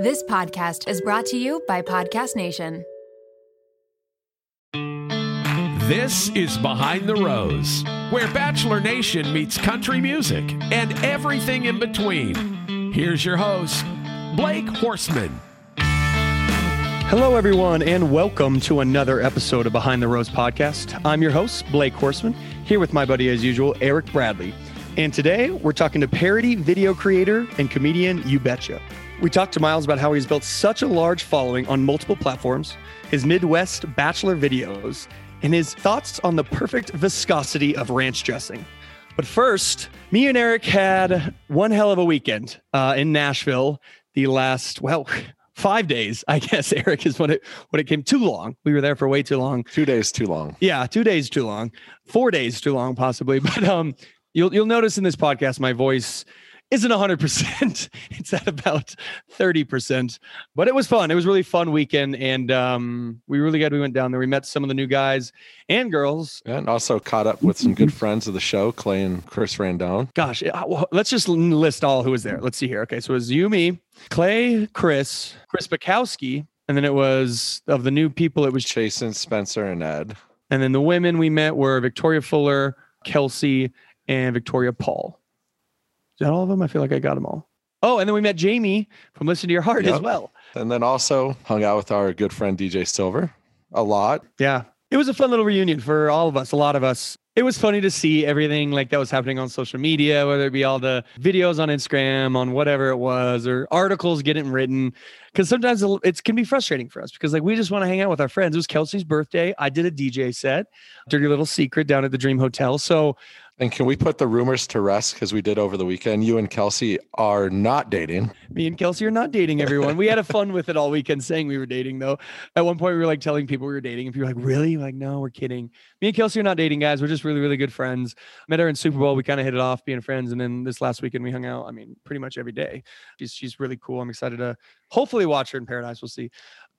This podcast is brought to you by Podcast Nation. This is Behind the Rose, where Bachelor Nation meets country music and everything in between. Here's your host, Blake Horstmann. Hello, everyone, and welcome to another episode of Behind the Rose podcast. I'm your host, Blake Horstmann, here with my buddy, as usual, Eric Bradley. And today we're talking to parody video creator and comedian You Betcha. We talked to Myles about how he's built such a large following on multiple platforms, his Midwest bachelor videos, and his thoughts on the perfect viscosity of ranch dressing. But first, me and Eric had one hell of a weekend uh, in Nashville the last, well, five days, I guess, Eric, is when it when it came too long. We were there for way too long. Two days too long. Yeah, two days too long. Four days too long, possibly. But um you'll you'll notice in this podcast my voice isn't 100%. It's at about 30%. But it was fun. It was really fun weekend. And um, we really glad we went down there. We met some of the new guys and girls. And also caught up with some good friends of the show, Clay and Chris Randone. Gosh, let's just list all who was there. Let's see here. Okay, so it was you, me, Clay, Chris, Chris Bukowski, and then it was of the new people, it was Jason, Spencer, and Ed. And then the women we met were Victoria Fuller, Kelsey, and Victoria Paul. Is that all of them? I feel like I got them all. Oh, and then we met Jamie from Listen to Your Heart yep. as well. And then also hung out with our good friend DJ Silver a lot. Yeah. It was a fun little reunion for all of us, a lot of us. It was funny to see everything like that was happening on social media, whether it be all the videos on Instagram, on whatever it was, or articles getting written. Because sometimes it can be frustrating for us because like we just want to hang out with our friends. It was Kelsey's birthday. I did a DJ set, dirty little secret down at the Dream Hotel. So and can we put the rumors to rest because we did over the weekend? You and Kelsey are not dating. Me and Kelsey are not dating. Everyone, we had a fun with it all weekend, saying we were dating. Though at one point we were like telling people we were dating, and people were like, "Really?" Like, no, we're kidding. Me and Kelsey are not dating, guys. We're just really, really good friends. Met her in Super Bowl. We kind of hit it off, being friends, and then this last weekend we hung out. I mean, pretty much every day. She's she's really cool. I'm excited to hopefully watch her in Paradise. We'll see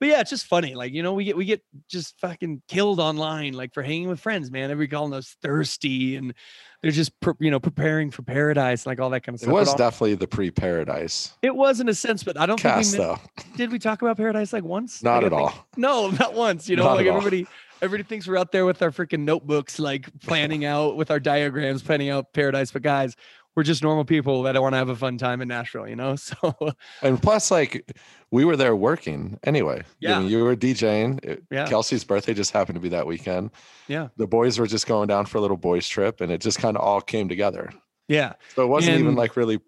but yeah, it's just funny. Like, you know, we get we get just fucking killed online, like for hanging with friends, man. Everybody calling us thirsty and they're just you know preparing for paradise, like all that kind of stuff. It was all, definitely the pre-paradise. It was in a sense, but I don't Cast, think we did we talk about paradise like once? Not like, at think, all. No, not once. You know, not like everybody. Everybody thinks we're out there with our freaking notebooks, like planning out with our diagrams, planning out paradise. But guys, we're just normal people that want to have a fun time in Nashville, you know? So, and plus, like, we were there working anyway. Yeah. You, know, you were DJing. It, yeah. Kelsey's birthday just happened to be that weekend. Yeah. The boys were just going down for a little boys' trip and it just kind of all came together. Yeah. So it wasn't and, even like really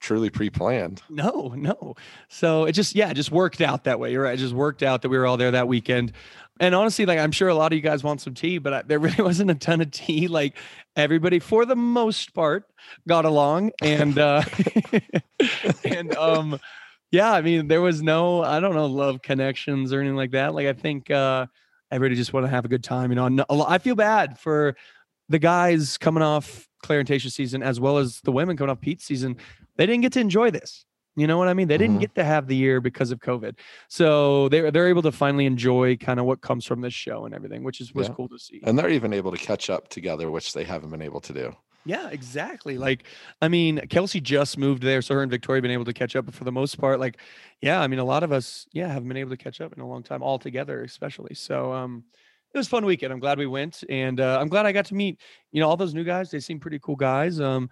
truly pre-planned. No, no. So it just yeah, it just worked out that way. You're right. It just worked out that we were all there that weekend. And honestly, like I'm sure a lot of you guys want some tea, but I, there really wasn't a ton of tea. Like everybody, for the most part, got along, and uh, and um, yeah, I mean, there was no, I don't know, love connections or anything like that. Like I think uh, everybody just want to have a good time. You know, I feel bad for the guys coming off Clare season as well as the women coming off Pete season. They didn't get to enjoy this. You know what I mean? They didn't mm-hmm. get to have the year because of COVID. So they're they're able to finally enjoy kind of what comes from this show and everything, which is was yeah. cool to see. And they're even able to catch up together, which they haven't been able to do. Yeah, exactly. Like, I mean, Kelsey just moved there, so her and Victoria have been able to catch up. But for the most part, like, yeah, I mean, a lot of us, yeah, haven't been able to catch up in a long time, all together, especially. So, um, it was fun weekend. I'm glad we went, and uh, I'm glad I got to meet, you know, all those new guys. They seem pretty cool guys. Um,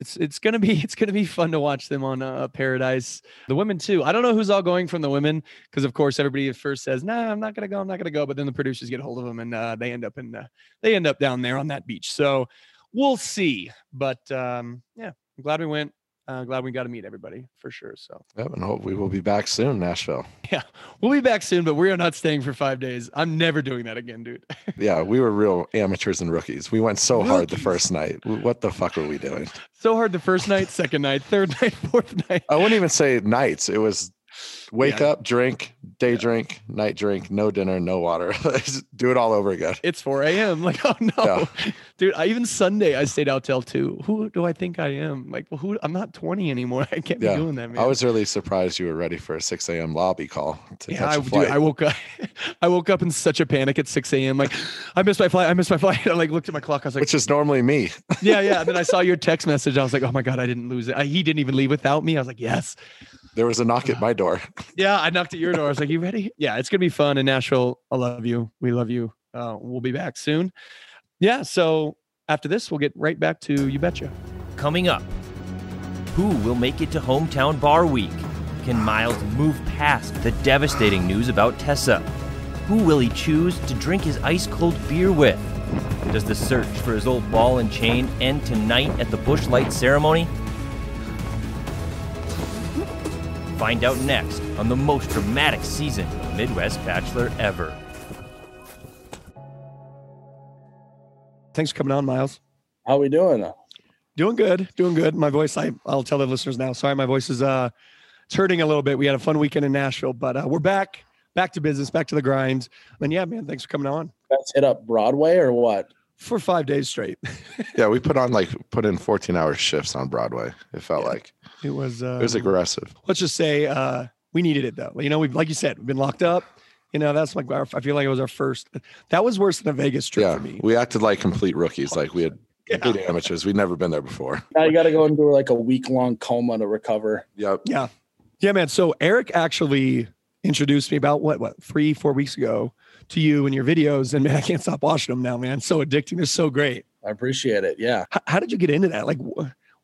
it's it's gonna be it's gonna be fun to watch them on uh, Paradise. The women too. I don't know who's all going from the women because of course everybody at first says, "Nah, I'm not gonna go. I'm not gonna go," but then the producers get a hold of them and uh, they end up in uh, they end up down there on that beach. So we'll see. But um, yeah, I'm glad we went. Uh, glad we got to meet everybody for sure. So, yep, and hope we will be back soon, Nashville. Yeah, we'll be back soon, but we are not staying for five days. I'm never doing that again, dude. yeah, we were real amateurs and rookies. We went so rookies. hard the first night. What the fuck were we doing? So hard the first night, second night, third night, fourth night. I wouldn't even say nights. It was Wake yeah. up, drink, day yeah. drink, night drink, no dinner, no water. do it all over again. It's 4 a.m. Like, oh no, yeah. dude. I, even Sunday I stayed out till two. Who do I think I am? Like, well, who? I'm not 20 anymore. I can't be doing that, man. I was really surprised you were ready for a 6 a.m. lobby call to yeah, catch a flight. Dude, I woke up. I woke up in such a panic at 6 a.m. Like, I missed my flight. I missed my flight. I like looked at my clock. I was like, which is normally me. yeah, yeah. And then I saw your text message. I was like, oh my god, I didn't lose it. I, he didn't even leave without me. I was like, yes. There was a knock at my door. Yeah, I knocked at your door. I was like, "You ready?" Yeah, it's gonna be fun in Nashville. I love you. We love you. Uh, we'll be back soon. Yeah. So after this, we'll get right back to you betcha. Coming up, who will make it to hometown bar week? Can Myles move past the devastating news about Tessa? Who will he choose to drink his ice cold beer with? Does the search for his old ball and chain end tonight at the Busch Light ceremony? Find out next on the most dramatic season of Midwest Bachelor ever. Thanks for coming on, Myles. How we doing? Doing good. Doing good. My voice, I, I'll tell the listeners now. Sorry, my voice is uh it's hurting a little bit. We had a fun weekend in Nashville, but uh, we're back, back to business, back to the grind. And yeah, man, thanks for coming on Let's hit up Broadway or what? For five days straight. Yeah, we put on like put in 14 hour shifts on Broadway. It felt Yeah. like It was uh it was aggressive. let's just say uh we needed it though. You know, we've like you said, we've been locked up. You know, that's like our, I feel like it was our first. That was worse than a Vegas trip Yeah, for me. we acted like complete rookies. Like we had Yeah. complete amateurs. We'd never been there before. Now you got to go into like a week long coma to recover. Yep. Yeah. Yeah, man. So Eric actually introduced me about what, what, three, four weeks ago to you and your videos. And man, I can't stop watching them now, man. So addicting. They're so great. I appreciate it. Yeah. How, how did you get into that? Like,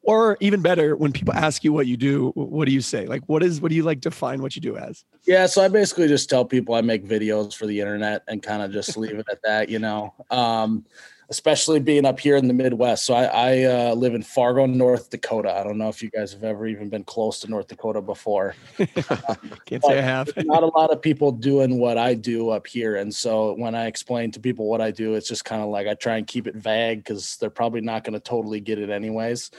or even better, when people ask you what you do, what do you say? Like, what is, what do you like define what you do as? Yeah. So I basically just tell people I make videos for the internet and kind of just leave it at that, you know, um, especially being up here in the Midwest. So I, I uh, live in Fargo, North Dakota. I don't know if you guys have ever even been close to North Dakota before. Can't say I have. Not a lot of people doing what I do up here. And so when I explain to people what I do, it's just kind of like I try and keep it vague because they're probably not going to totally get it anyways.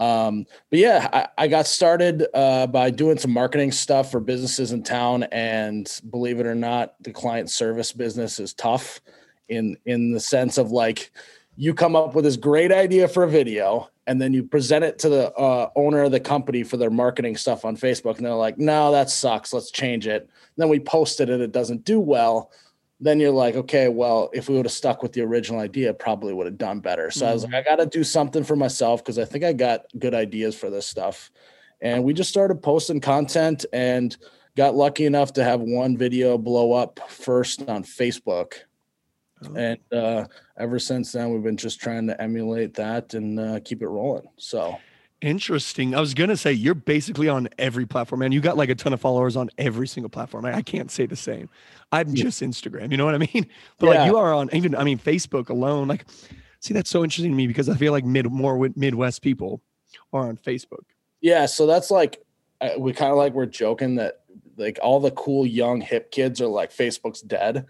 Um, but yeah, I, I got started uh, by doing some marketing stuff for businesses in town. And believe it or not, the client service business is tough in in the sense of like you come up with this great idea for a video and then you present it to the uh, owner of the company for their marketing stuff on Facebook, and they're like, "No, that sucks. Let's change it." then we post it and it doesn't do well. Then you're like, "Okay, well, if we would have stuck with the original idea, it probably would have done better." So I was like, "I got to do something for myself because I think I got good ideas for this stuff." And we just started posting content and got lucky enough to have one video blow up first on Facebook and uh, ever since then we've been just trying to emulate that and uh, keep it rolling so Interesting. I was gonna say you're basically on every platform, man. You got like a ton of followers on every single platform. I, I can't say the same. I'm Yeah. just Instagram. You know what I mean? But like you are on even. I mean, Facebook alone. Like, see, that's so interesting to me because I feel like mid more Midwest people are on Facebook. yeah so that's like we kind of like we're joking that like all the cool young hip kids are like facebook's dead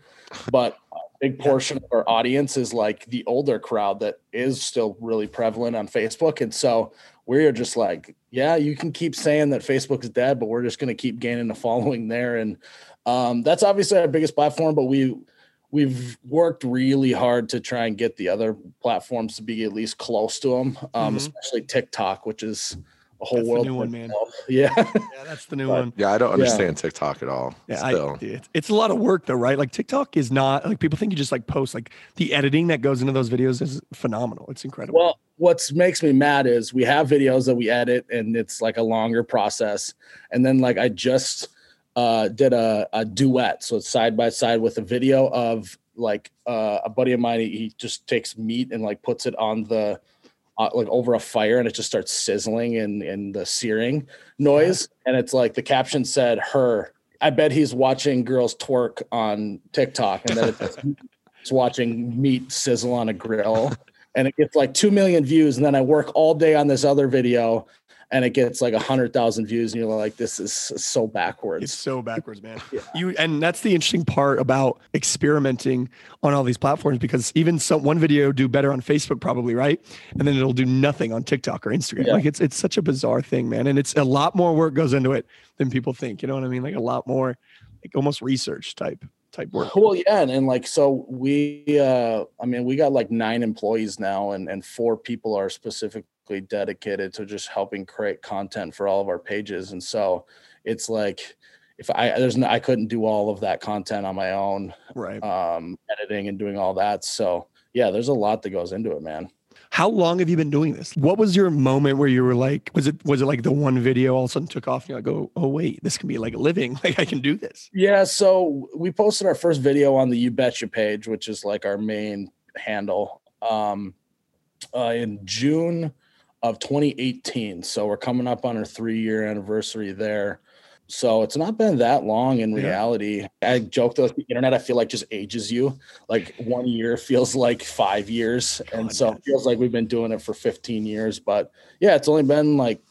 but big portion of our audience is like the older crowd that is still really prevalent on facebook. And so we're just like yeah you can keep saying that facebook is dead but we're just going to keep gaining a following there. And um, that's obviously our biggest platform but we we've worked really hard to try and get the other platforms to be at least close to them um, Mhm. especially tiktok which is a whole That's the world new one, man. yeah Yeah, that's the new But- one. Yeah, I don't Yeah. understand TikTok at all. Yeah, I, it's, it's a lot of work though, right? Like TikTok is not like people think you just like post. Like the editing that goes into those videos is phenomenal. It's incredible. Well, what makes me mad is we have videos that we edit and it's like a longer process. And then like I just uh did a, a duet. So it's side by side with a video of like uh, a buddy of mine, he, he just takes meat and like puts it on the uh, like over a fire and it just starts sizzling and and the searing noise. And it's like the caption said her. I bet he's watching girls twerk on TikTok and then it's, it's watching meat sizzle on a grill and it gets like 2 million views and then i work all day on this other video and it gets like a hundred thousand views and you're like this is so backwards. It's so backwards, man. You and that's the interesting part about experimenting on all these platforms because even some one video do better on Facebook probably, right? And then it'll do nothing on TikTok or Instagram. Yeah. Like it's it's such a bizarre thing, man. And it's a lot more work goes into it than people think. You know what I mean? Like a lot more like almost research type type work. well yeah and, and like so we uh i mean we got like nine employees now and and four people are specifically dedicated to just helping create content for all of our pages and so it's like if i there's no i couldn't do all of that content on my own Right. um editing and doing all that so yeah there's a lot that goes into it man How long have you been doing this? What was your moment where you were like, was it was it like the one video all of a sudden took off and you're like, oh, oh wait, this can be like a living. Like I can do this. Yeah. So we posted our first video on the You Betcha page, which is like our main handle, um, uh, in June of 2018. So we're coming up on our three year anniversary there. So it's not been that long in Yeah. reality. I joked that the internet, I feel like just ages you. Like one year feels like five years. Oh, and God, so it feels like we've been doing it for 15 years. But yeah, it's only been like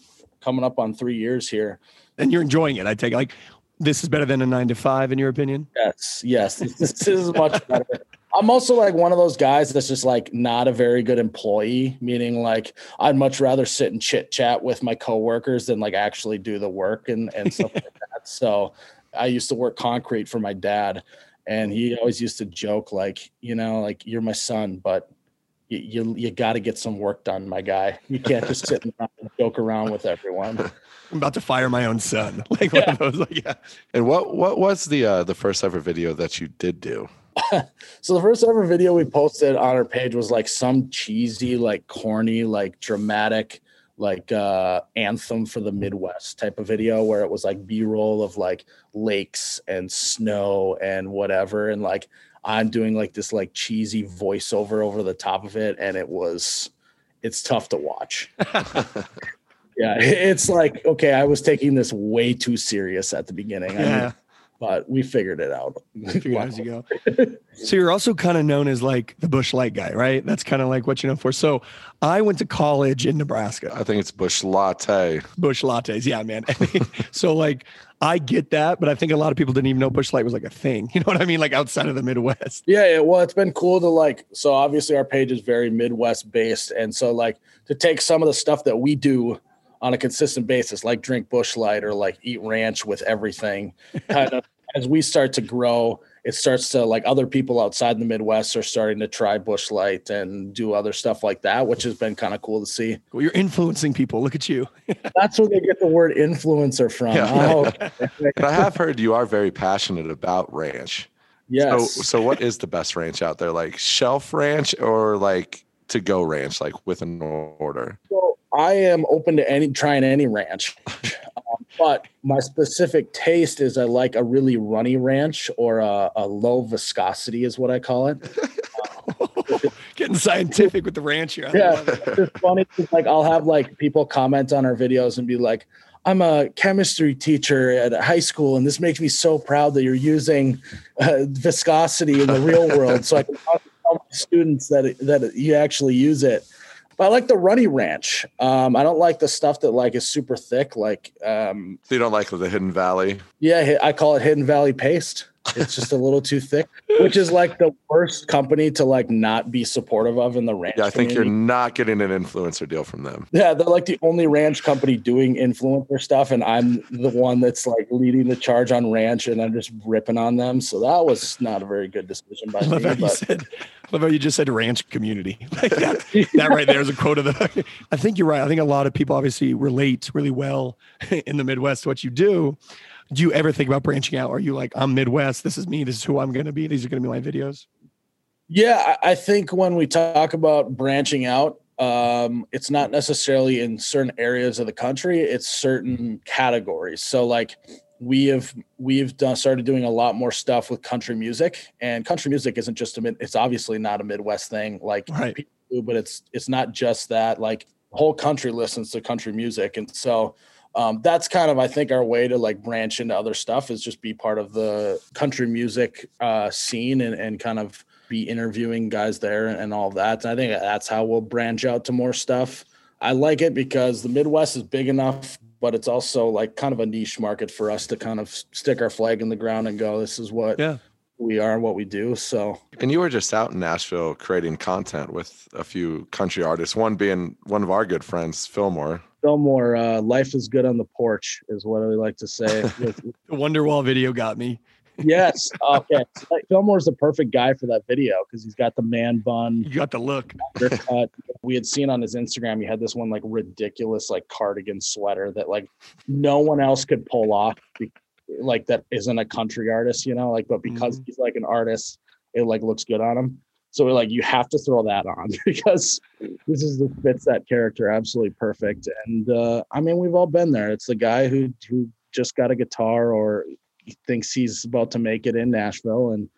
coming up on three years here. And you're enjoying it. I take it like this is better than a nine to five in your opinion. Yes, yes, this, this is much better. I'm also like one of those guys that's just like not a very good employee, meaning like I'd much rather sit and chit chat with my coworkers than like actually do the work and and stuff like that. So I used to work concrete for my dad, and he always used to joke like, you know, like you're my son, but you you, you got to get some work done, my guy. You can't just sit and joke around with everyone. I'm about to fire my own son. Like one of those, like, yeah. And what what was the uh the first ever video that you did do? So the first ever video we posted on our page was like some cheesy, like corny, like dramatic, like uh anthem for the Midwest type of video where it was like B-roll of like lakes and snow and whatever. And like I'm doing like this like cheesy voiceover over the top of it. And it was it's tough to watch. yeah. It's like, okay, I was taking this way too serious at the beginning. I mean, Yeah. But we figured it out. Figure it out as you go. so you're also kind of known as like the busch light guy, right? That's kind of like what you know for. So I went to college in Nebraska. I think it's Busch Latte. Busch lattes, yeah, man. so like I get that, but I think a lot of people didn't even know busch light was like a thing. You know what I mean? Like outside of the Midwest. Yeah, yeah, well, it's been cool to like. So obviously, our page is very Midwest based, and so like to take some of the stuff that we do on a consistent basis, like drink Busch Light or like eat ranch with everything, kind of as we start to grow, it starts to like other people outside the Midwest are starting to try Busch Light and do other stuff like that, which has been kind of cool to see. Well, you're influencing people. Look at you. That's where they get the word influencer from. Yeah. Oh, I have heard you are very passionate about ranch. yes. So so what is the best ranch out there? Like shelf ranch or like to go ranch, like with an order? So I am open to any trying any ranch, um, but my specific taste is I like a really runny ranch or a, a low viscosity is what I call it. Getting scientific with the ranch here. I Yeah, it's funny. Like I'll have like people comment on our videos and be like, "I'm a chemistry teacher at a high school, and this makes me so proud that you're using uh, viscosity in the real world, so I can tell my students that it, that you actually use it." But I like the runny ranch. Um, I don't like the stuff that like is super thick. Like, um, So you don't like the Hidden Valley? yeah, I call it Hidden Valley paste. It's just a little too thick, which is like the worst company to like not be supportive of in the ranch. Yeah, I think you're not getting an influencer deal from them. Yeah, they're like the only ranch company doing influencer stuff, and I'm the one that's like leading the charge on ranch, and I'm just ripping on them. So that was not a very good decision by I love me. how you But said. I love how you just said ranch community. Like that, that right there is a quote of the. I think you're right. I think a lot of people obviously relate really well in the Midwest to what you do. Do you ever think about branching out? Are you like, I'm Midwest. This is me. This is who I'm going to be. These are going to be my videos. yeah, I I think when we talk about branching out, um, it's not necessarily in certain areas of the country; it's certain categories. So, like we have we've done started doing a lot more stuff with country music, and country music isn't just a mid. It's obviously not a Midwest thing. Like Right. people do, but it's it's not just that. Like the whole country listens to country music, and so um, that's kind of I think our way to like branch into other stuff is just be part of the country music uh, scene and and kind of be interviewing guys there and all that. And I think that's how we'll branch out to more stuff. I like it because the Midwest is big enough, but it's also like kind of a niche market for us to kind of stick our flag in the ground and go, this is what Yeah. we are and what we do. So And you were just out in Nashville creating content with a few country artists, one being one of our good friends, Filmore. Filmore, uh, life is good on the porch is what I like to say. The Wonderwall video got me. yes. Okay. So, like, Filmore's the perfect guy for that video because he's got the man bun. You got the look. haircut. we had seen on his Instagram, he had this one like ridiculous like cardigan sweater that like no one else could pull off. Like that isn't a country artist, you know. Like, but because he's like an artist, it like looks good on him. So we're like, you have to throw that on because this is the fits that character absolutely perfect. And uh, I mean, we've all been there. It's the guy who who just got a guitar or thinks he's about to make it in Nashville and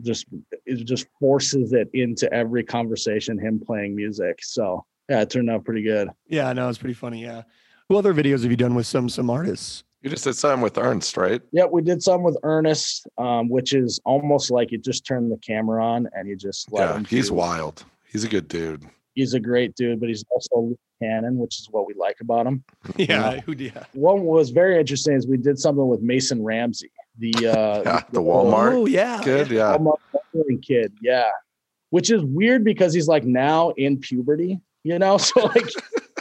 just it just forces it into every conversation, him playing music. So yeah, it turned out pretty good. Yeah, I know it's pretty funny. Yeah. What other videos have you done with some some artists? You just did something with Ernest, right? Yeah, we did some with Ernest, um, which is almost like you just turn the camera on and you just let Yeah, him he's do- wild. He's a good dude. He's a great dude, but he's also canon, which is what we like about him. Yeah, who yeah. One was very interesting is we did something with Mason Ramsey, the uh Yeah, the Walmart. Oh yeah. Good, yeah. Walmart wrestling kid, yeah. Which is weird because he's like now in puberty, you know. So like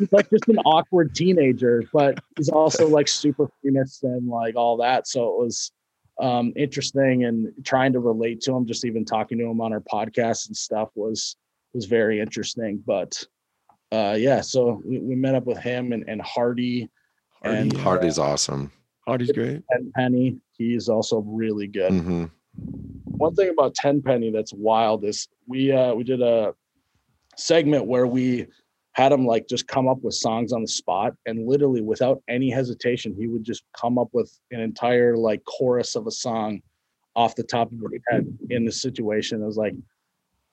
he's like just an awkward teenager, but he's also like super famous and like all that. So it was um interesting and trying to relate to him, just even talking to him on our podcast and stuff was was very interesting. But uh yeah, so we, we met up with him and, and Hardy and Hardy. Hardy's awesome. Hardy's great. Tenpenny. He's also really good hmm one thing about Tenpenny that's wild is we uh we did a segment where we had him like just come up with songs on the spot and literally without any hesitation he would just come up with an entire like chorus of a song off the top of his head in the situation. I was like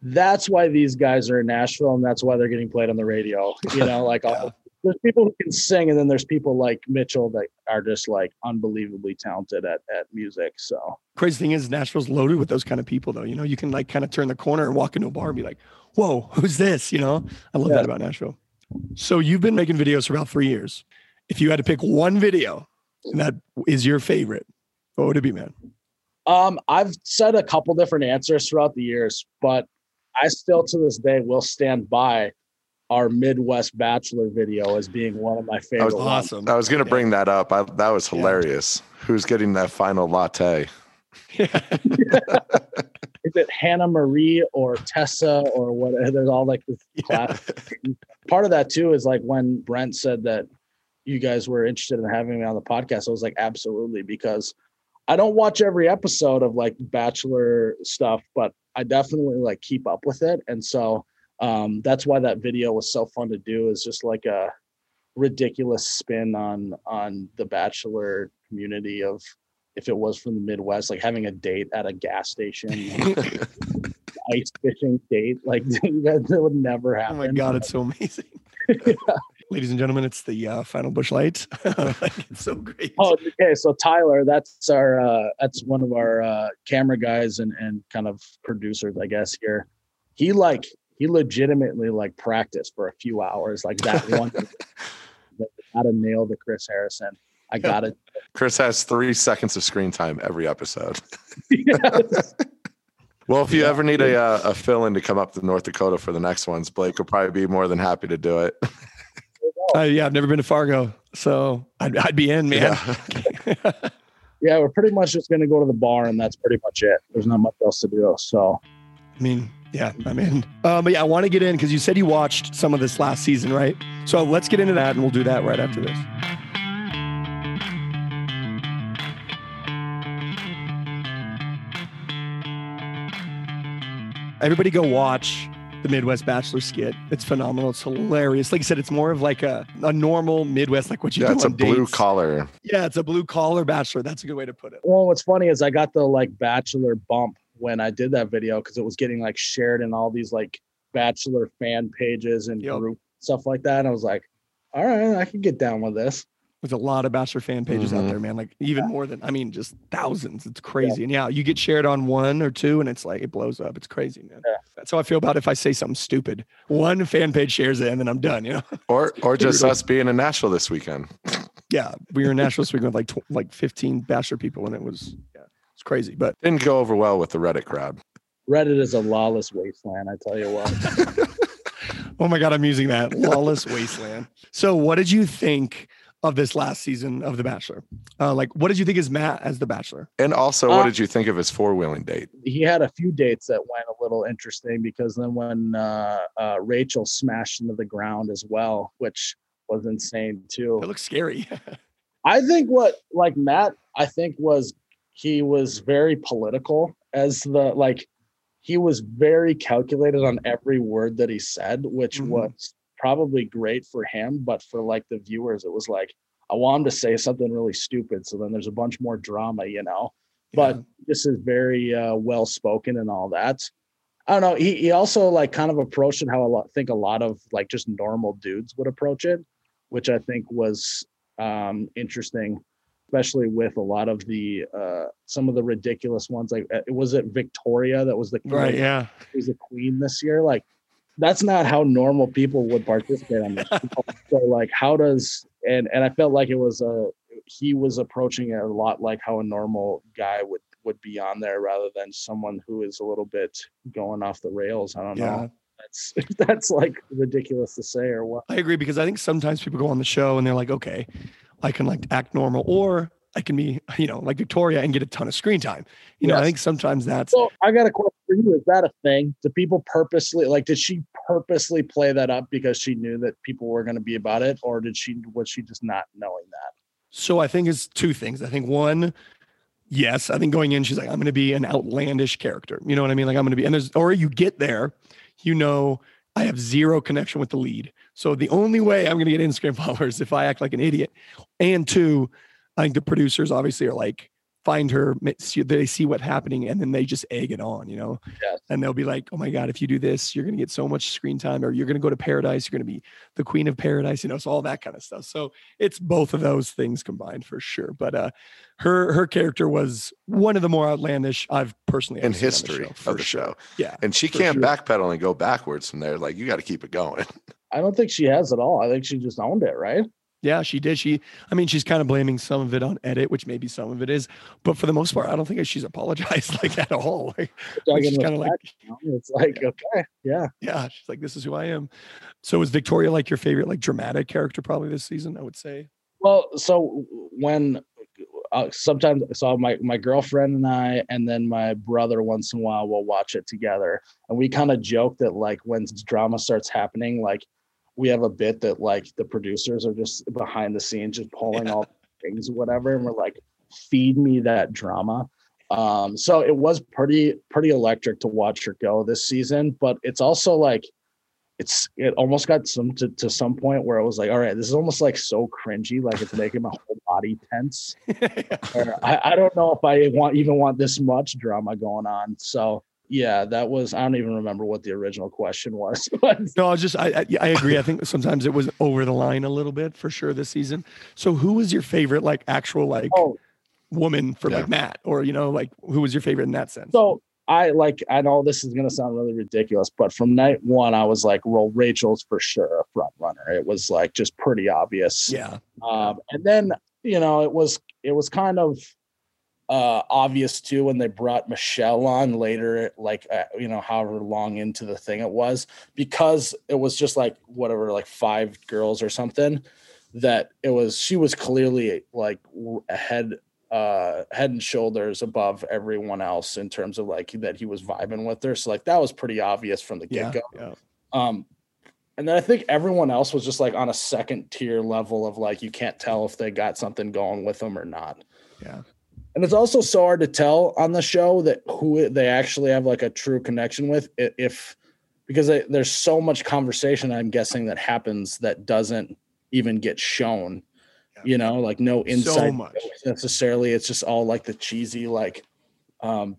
that's why these guys are in Nashville and that's why they're getting played on the radio you know like all, there's people who can sing and then there's people like Mitchell that are just like unbelievably talented at at music so Crazy thing is Nashville's loaded with those kind of people though. You know, you can like kind of turn the corner and walk into a bar and be like, whoa, who's this? You know, I love Yeah. that about Nashville. So you've been making videos for about three years. If you had to pick one video and that is your favorite, what would it be, man? Um, I've said a couple different answers throughout the years, but I still to this day will stand by our Midwest Bachelor video as being one of my favorite. That was ones. Awesome. I was gonna bring that up. I, that was Yeah. hilarious. Who's getting that final latte? Is it Hannah Marie or Tessa or what? There's all like this classic. Part of that too is like when Brent said that you guys were interested in having me on the podcast. I was like, absolutely, because I don't watch every episode of like Bachelor stuff, but I definitely like keep up with it. And so um, that's why that video was so fun to do. Is just like a ridiculous spin on on the Bachelor community of if it was from the Midwest, like having a date at a gas station, ice fishing date, like that would never Oh happen. my God, it's so amazing. Ladies and gentlemen, it's the uh, final busch light. like, it's so great. Oh, okay. So Tyler, that's our uh that's one of our uh camera guys and and kind of producers, I guess here. He like he legitimately like practiced for a few hours, like that one. gotta nail the Chris Harrison. I got it. Chris has three seconds of screen time every episode. Well, if you ever need a uh, a fill in to come up to North Dakota for the next ones, Blake will probably be more than happy to do it. Uh, yeah, I've never been to Fargo, so I'd, I'd be in, man. Yeah. yeah, we're pretty much just gonna go to the bar and that's pretty much it. There's not much else to do. So I mean, yeah, I'm in. Um, but yeah, I want to get in because you said you watched some of this last season, right? So let's get into that, and we'll do that right after this. Everybody go watch the Midwest Bachelor skit. It's phenomenal. It's hilarious. Like I said, it's more of like a, a normal Midwest, like what you yeah, do it's a on blue collar. Yeah, it's a blue collar bachelor. That's a good way to put it. well, what's funny is I got the like bachelor bump when I did that video because it was getting like shared in all these like bachelor fan pages and Yep. group stuff like that. And I was like, all right, I can get down with this. There's a lot of Bachelor fan pages out Mhm. there, man. Like even more than I mean, just thousands. It's crazy. And yeah, you get shared on one or two, and it's like it blows up. It's crazy, man. Yeah. That's how I feel about if I say something stupid. One fan page shares it, and then I'm done. You know? Or or just us being in Nashville this weekend. yeah, we were in Nashville this week with like tw- like 15 Bachelor people, and it was yeah, it's crazy. But Didn't go over well with the Reddit crowd. Reddit is a lawless wasteland, I tell you what. oh my god, I'm using that lawless wasteland. So, what did you think of this last season of The Bachelor? Uh, like, what did you think is Matt as The Bachelor? And also, what Uh, did you think of his four wheeling date? he had a few dates that went a little interesting because then when uh, uh, Rachel smashed into the ground as well, which was insane too. It looks scary. I think what like Matt, I think was he was very political as the like he was very calculated on every word that he said, which Mhm. was probably great for him, but for like the viewers, it was like I want him to say something really stupid, so then there's a bunch more drama, you know. But this is very uh, well spoken and all that. I don't know. He he also like kind of approached it how a lot think a lot of like just normal dudes would approach it, which I think was um interesting, especially with a lot of the uh some of the ridiculous ones. Like uh, was it Victoria that was the right. Yeah. was the queen this year? Like that's not how normal people would participate on this. so like how does and and I felt like it was a he was approaching it a lot like how a normal guy would would be on there rather than someone who is a little bit going off the rails. I don't Yeah. know. That's that's like ridiculous to say or what. I agree because I think sometimes people go on the show and they're like, okay, I can like act normal or I can be, you know, like Victoria and get a ton of screen time. You know, I think sometimes that's So I got a question for you. Is that a thing? Do people purposely like did she purposely play that up because she knew that people were going to be about it, or did she was she just not knowing that? So I think it's two things. I think one, yes, I think going in, she's like, I'm going to be an outlandish character. You know what I mean? Like I'm going to be, and there's, or you get there, you know, I have zero connection with the lead. So the only way I'm going to get Instagram followers if I act like an idiot. And two, I think the producers obviously are like, find her, they see what's happening, and then they just egg it on, you know? Yes. And they'll be like, oh my God, if you do this, you're going to get so much screen time, or you're going to go to paradise, you're going to be the queen of paradise, you know, so all that kind of stuff. So it's both of those things combined for sure. But uh her her character was one of the more outlandish I've personally in ever seen on history show, for of the sure. show. Yeah. And she can't sure. backpedal and go backwards from there. Like you got to keep it going. I don't think she has at all. I think she just owned it, right? Yeah, she did. She, I mean, she's kind of blaming some of it on edit, which maybe some of it is, but for the most part, I don't think she's apologized like at all. Like, she's kind of like, respect, you know, it's like okay, yeah. yeah, she's like, this is who I am. So is Victoria like your favorite, like dramatic character probably this season? I would say. Well, so when uh, sometimes so my my girlfriend and I, and then my brother once in a while will watch it together, and we kind of joke that like when drama starts happening, like we have a bit that like the producers are just behind the scenes just pulling Yeah. all things whatever, and we're like, feed me that drama. Um, so it was pretty pretty electric to watch her go this season, but it's also like it's it almost got some to, to some point where it was like, all right, this is almost like so cringy, like it's making my whole body tense. Or I, I don't know if I want even want this much drama going on. So yeah, that was I don't even remember what the original question was. But No, I was just I, I I agree. I think sometimes it was over the line a little bit for sure this season. So who was your favorite like actual like oh, woman for Yeah. like Matt or you know like who was your favorite in that sense? so I like I know this is gonna sound really ridiculous, but from night one, I was like, well, Rachel's for sure a front runner. It was like just pretty obvious. yeah, Um, and then you know it was it was kind of uh obvious too when they brought Michelle on later, like uh, you know however long into the thing it was, because it was just like whatever like five girls or something. That it was she was clearly like ahead uh head and shoulders above everyone else in terms of like that he was vibing with her so like that was pretty obvious from the get-go yeah. um, and then I think everyone else was just like on a second tier level of like you can't tell if they got something going with them or not. Yeah. And it's also so hard to tell on the show that who they actually have like a true connection with if because they, there's so much conversation I'm guessing that happens that doesn't even get shown. Yeah. You know, like no insight much. necessarily. It's just all like the cheesy like um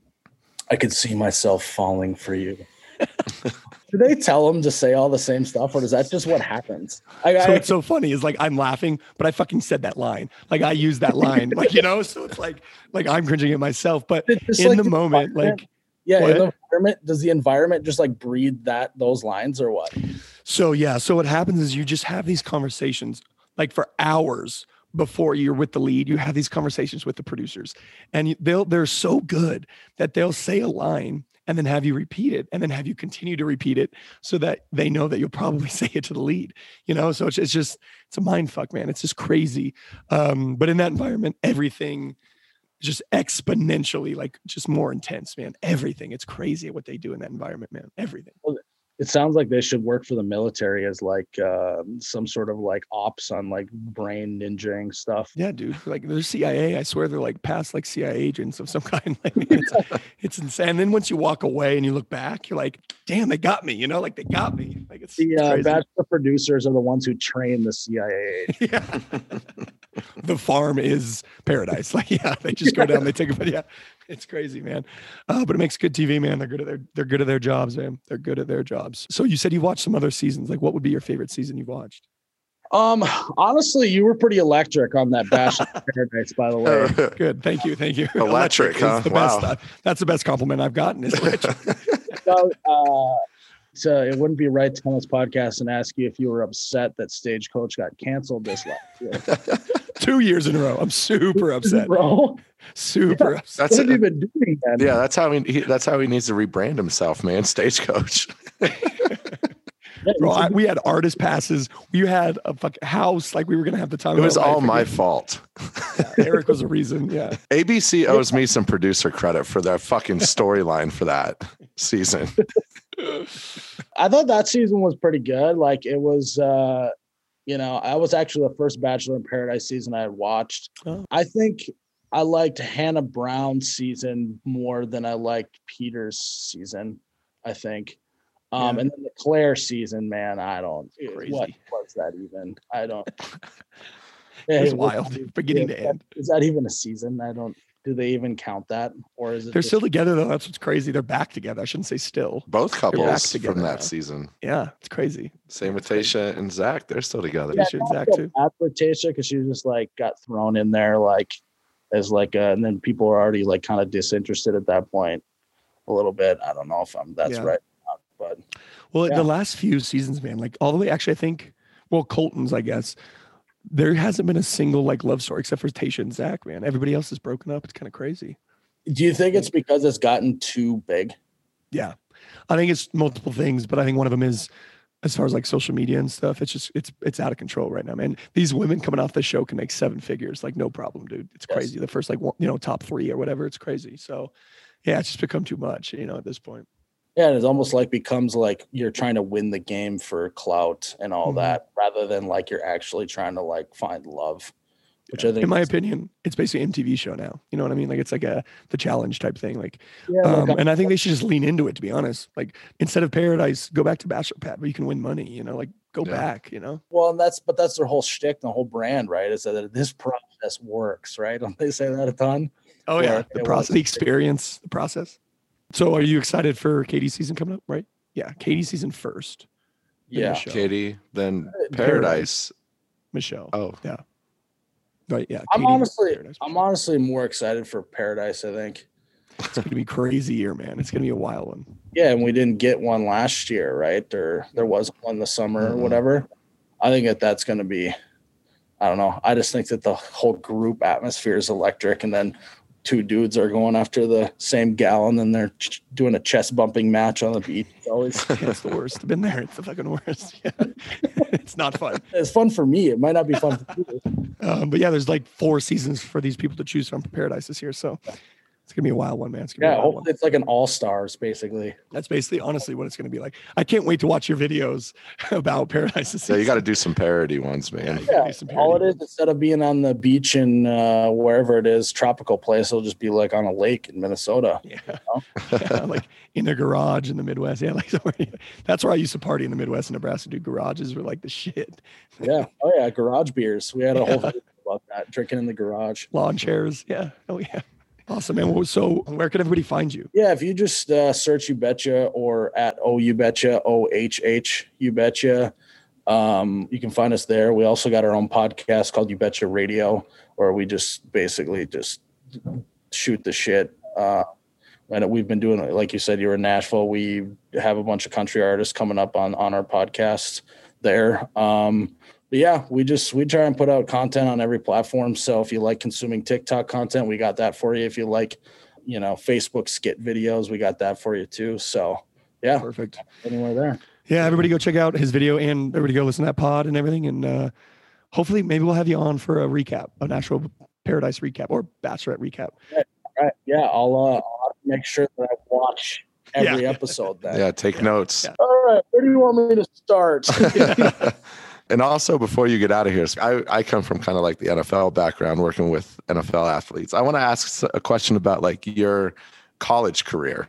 I could see myself falling for you. Do they tell them to say all the same stuff, or is that just what happens? I, So I, it's so funny is like I'm laughing, but I fucking said that line. Like I used that line, like you know. So it's like like I'm cringing at myself, but in like the moment, like yeah, in the environment, does the environment just like breed that those lines or what? So yeah, so what happens is you just have these conversations like for hours before you're with the lead. You have these conversations with the producers, and they'll they're so good that they'll say a line and then have you repeat it, and then have you continue to repeat it so that they know that you'll probably say it to the lead. You know, so it's, it's just it's a mind fuck, man. It's just crazy. Um, but in that environment, everything just exponentially like just more intense, man. Everything. It's crazy what they do in that environment, man. Everything. It sounds like they should work for the military as like uh, some sort of like ops on like brain ninjaing stuff. Yeah, dude. Like they're CIA. I swear they're like past like CIA agents of some kind. Like it's, it's insane. And then once you walk away and you look back, you're like, damn, they got me. You know, like they got me. Like it's, The uh, bachelor producers are the ones who train the CIA. yeah. the farm is paradise. Like, yeah, they just go down, they take it. Yeah, it's crazy, man. Uh, but it makes good TV, man. They're good at their they're good at their jobs, man. They're good at their jobs. So you said you watched some other seasons. Like, what would be your favorite season you've watched? Um, honestly, you were pretty electric on that Bash in Paradise, by the way. Good, thank you, thank you. Electric, is huh? The best, uh, that's the best compliment I've gotten. Is rich. So, uh, so it wouldn't be right to come on this podcast and ask you if you were upset that Stagecoach got canceled this last year. Two years in a row. I'm super upset. Bro, Super upset. That's what have you been doing then? Yeah, that's how he, he that's how he needs to rebrand himself, man. Stagecoach. Yeah, Bro, I, we had artist passes. We had a fucking house. Like we were gonna have the time. It of was our life all my again. fault. Eric was a reason. Yeah. ABC owes me some producer credit for their fucking storyline for that season. I thought that season was pretty good. Like it was, uh, you know, I was actually the first Bachelor in Paradise season I had watched. Oh. I think I liked Hannah Brown's season more than I liked Peter's season. I think. Um, Yeah. and then the Clare season, man, I don't. What Crazy. was that even? I don't. It was Hey, wild, beginning is to end. Is that even a season? I don't. Do they even count that, or is it? They're just- still together though. That's what's crazy. They're back together. I shouldn't say still. Both back couples together from that now. season. Yeah, it's crazy. Same with Tayshia and Zac. They're still together. Yeah, Tayshia and Zac too. bad for Tayshia because she just like got thrown in there like as like a, and then people are already like kind of disinterested at that point a little bit. I don't know if I'm that's Yeah. right, Well, Yeah. the last few seasons, man, like all the way. Actually, I think. Well, Colton's, I guess. There hasn't been a single like love story except for Tayshia and Zac, man. Everybody else is broken up. It's kind of crazy. do you think it's because it's gotten too big? Yeah, I think it's multiple things, but I think one of them is as far as like social media and stuff. It's just it's it's out of control right now, man. These women coming off the show can make seven figures, like no problem, dude. It's Yes. crazy. The first like one, you know top three or whatever, it's crazy. So yeah, it's just become too much, you know, at this point. Yeah, and it's almost like becomes like you're trying to win the game for clout and all Mhm. that, rather than like you're actually trying to like find love, which I think, in my is- opinion, it's basically MTV show now. You know what I mean? Like it's like a the challenge type thing. Like, yeah, um, and I think they should just lean into it. To be honest, like instead of Paradise, go back to Bachelor Pad where you can win money. You know, like go Yeah. back. You know, well, and that's but that's their whole shtick, the whole brand, right? Is that this process works, right? Don't they say that a ton? oh yeah, yeah, the process, the experience, the process. So, are you excited for Katie's season coming up? Right? Yeah, Katie's season first. Yeah, Michelle. Katie, then Paradise. Paradise. Michelle. Oh, yeah. Right? Yeah. I'm Katie, honestly, Paradise, I'm honestly more excited for Paradise. I think. It's gonna be crazy year, man. It's gonna be a wild one. Yeah, and we didn't get one last year, right? Or there was one the summer or Mhm. whatever. I think that that's going to be. I don't know. I just think that the whole group atmosphere is electric, and then two dudes are going after the same gal, and then they're ch- doing a chest bumping match on the beach. It's always Yeah, it's the worst. I've been there. It's the fucking worst. Yeah. it's not fun. it's fun for me. It might not be fun for you. Um, but yeah, there's like four seasons for these people to choose from Paradise this year. So it's gonna be a wild one, man. It's gonna Yeah, a wild one. it's like an all stars basically. That's basically honestly what it's gonna be like. I can't wait to watch your videos about Paradise this yeah, you got to do some parody ones, man. Yeah, do some all it parody is instead of being on the beach in uh, wherever it is, tropical place, it'll just be like on a lake in Minnesota. Yeah. yeah, like in a garage in the Midwest. Yeah, like somewhere, that's where I used to party in the Midwest in Nebraska. Dude, garages were like the shit. Yeah. Oh yeah, garage beers. We had a whole Yeah. video about that, drinking in the garage. Lawn chairs. Yeah. Oh yeah. Awesome, man. So where can everybody find you? Yeah, if you just uh, search You Betcha or at Oh You Betcha, O H H You Betcha, um, you can find us there. We also got our own podcast called You Betcha Radio, where we just basically just shoot the shit. Uh, and we've been doing it, like you said, you were in Nashville. We have a bunch of country artists coming up on on our podcast there. Um, but yeah, we just we try and put out content on every platform. So if you like consuming TikTok content, we got that for you. If you like, you know, Facebook skit videos, we got that for you too. So yeah, Perfect. anywhere there. Yeah, everybody go check out his video and everybody go listen to that pod and everything. And uh, hopefully, maybe we'll have you on for a recap, a natural paradise recap or bachelorette recap. All right. Yeah, I'll uh, I'll make sure that I watch every episode then. Yeah, take notes. Yeah. All right, where do you want me to start? and also, before you get out of here, I, I come from kind of like the NFL background, working with NFL athletes. I want to ask a question about like your college career,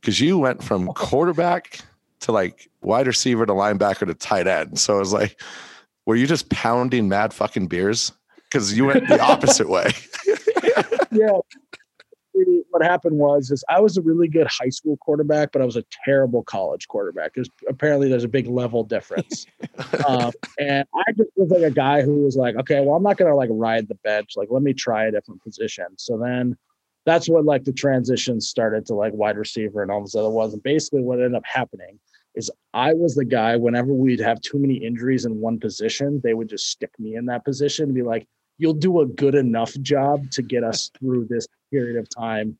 because you went from quarterback to like wide receiver to linebacker to tight end. So it was like, were you just pounding mad fucking beers? Because you went the opposite way. yeah. What happened was is I was a really good high school quarterback, but I was a terrible college quarterback. Because apparently there's a big level difference. um, and I just was like a guy who was like, okay, well, I'm not gonna like ride the bench. Like, let me try a different position. So then that's when like the transition started to like wide receiver and all this other was. And basically what ended up happening is I was the guy whenever we'd have too many injuries in one position, they would just stick me in that position and be like, you'll do a good enough job to get us through this period of time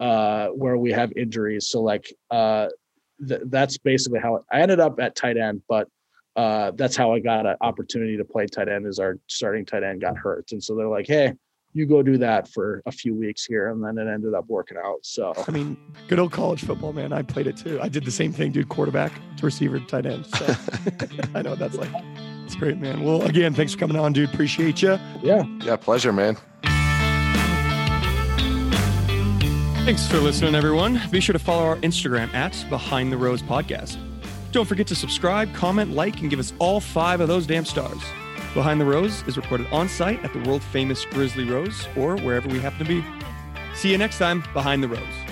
uh, where we have injuries. So like uh, th- that's basically how it, I ended up at tight end, but uh, that's how I got an opportunity to play tight end. Is our starting tight end got hurt, and so they're like, "Hey, you go do that for a few weeks here and then it ended up working out so. I mean good old college football man. I played it too. I did the same thing dude quarterback to receiver tight end so. I know what that's like it's great man. Well again thanks for coming on dude. Appreciate you yeah. Yeah pleasure man. Thanks for listening everyone. Be sure to follow our instagram at behind the rose podcast. Don't forget to subscribe comment like and give us all five of those damn stars. Behind the Rose is recorded on site at the world famous Grizzly Rose or wherever we happen to be. See you next time, Behind the Rose.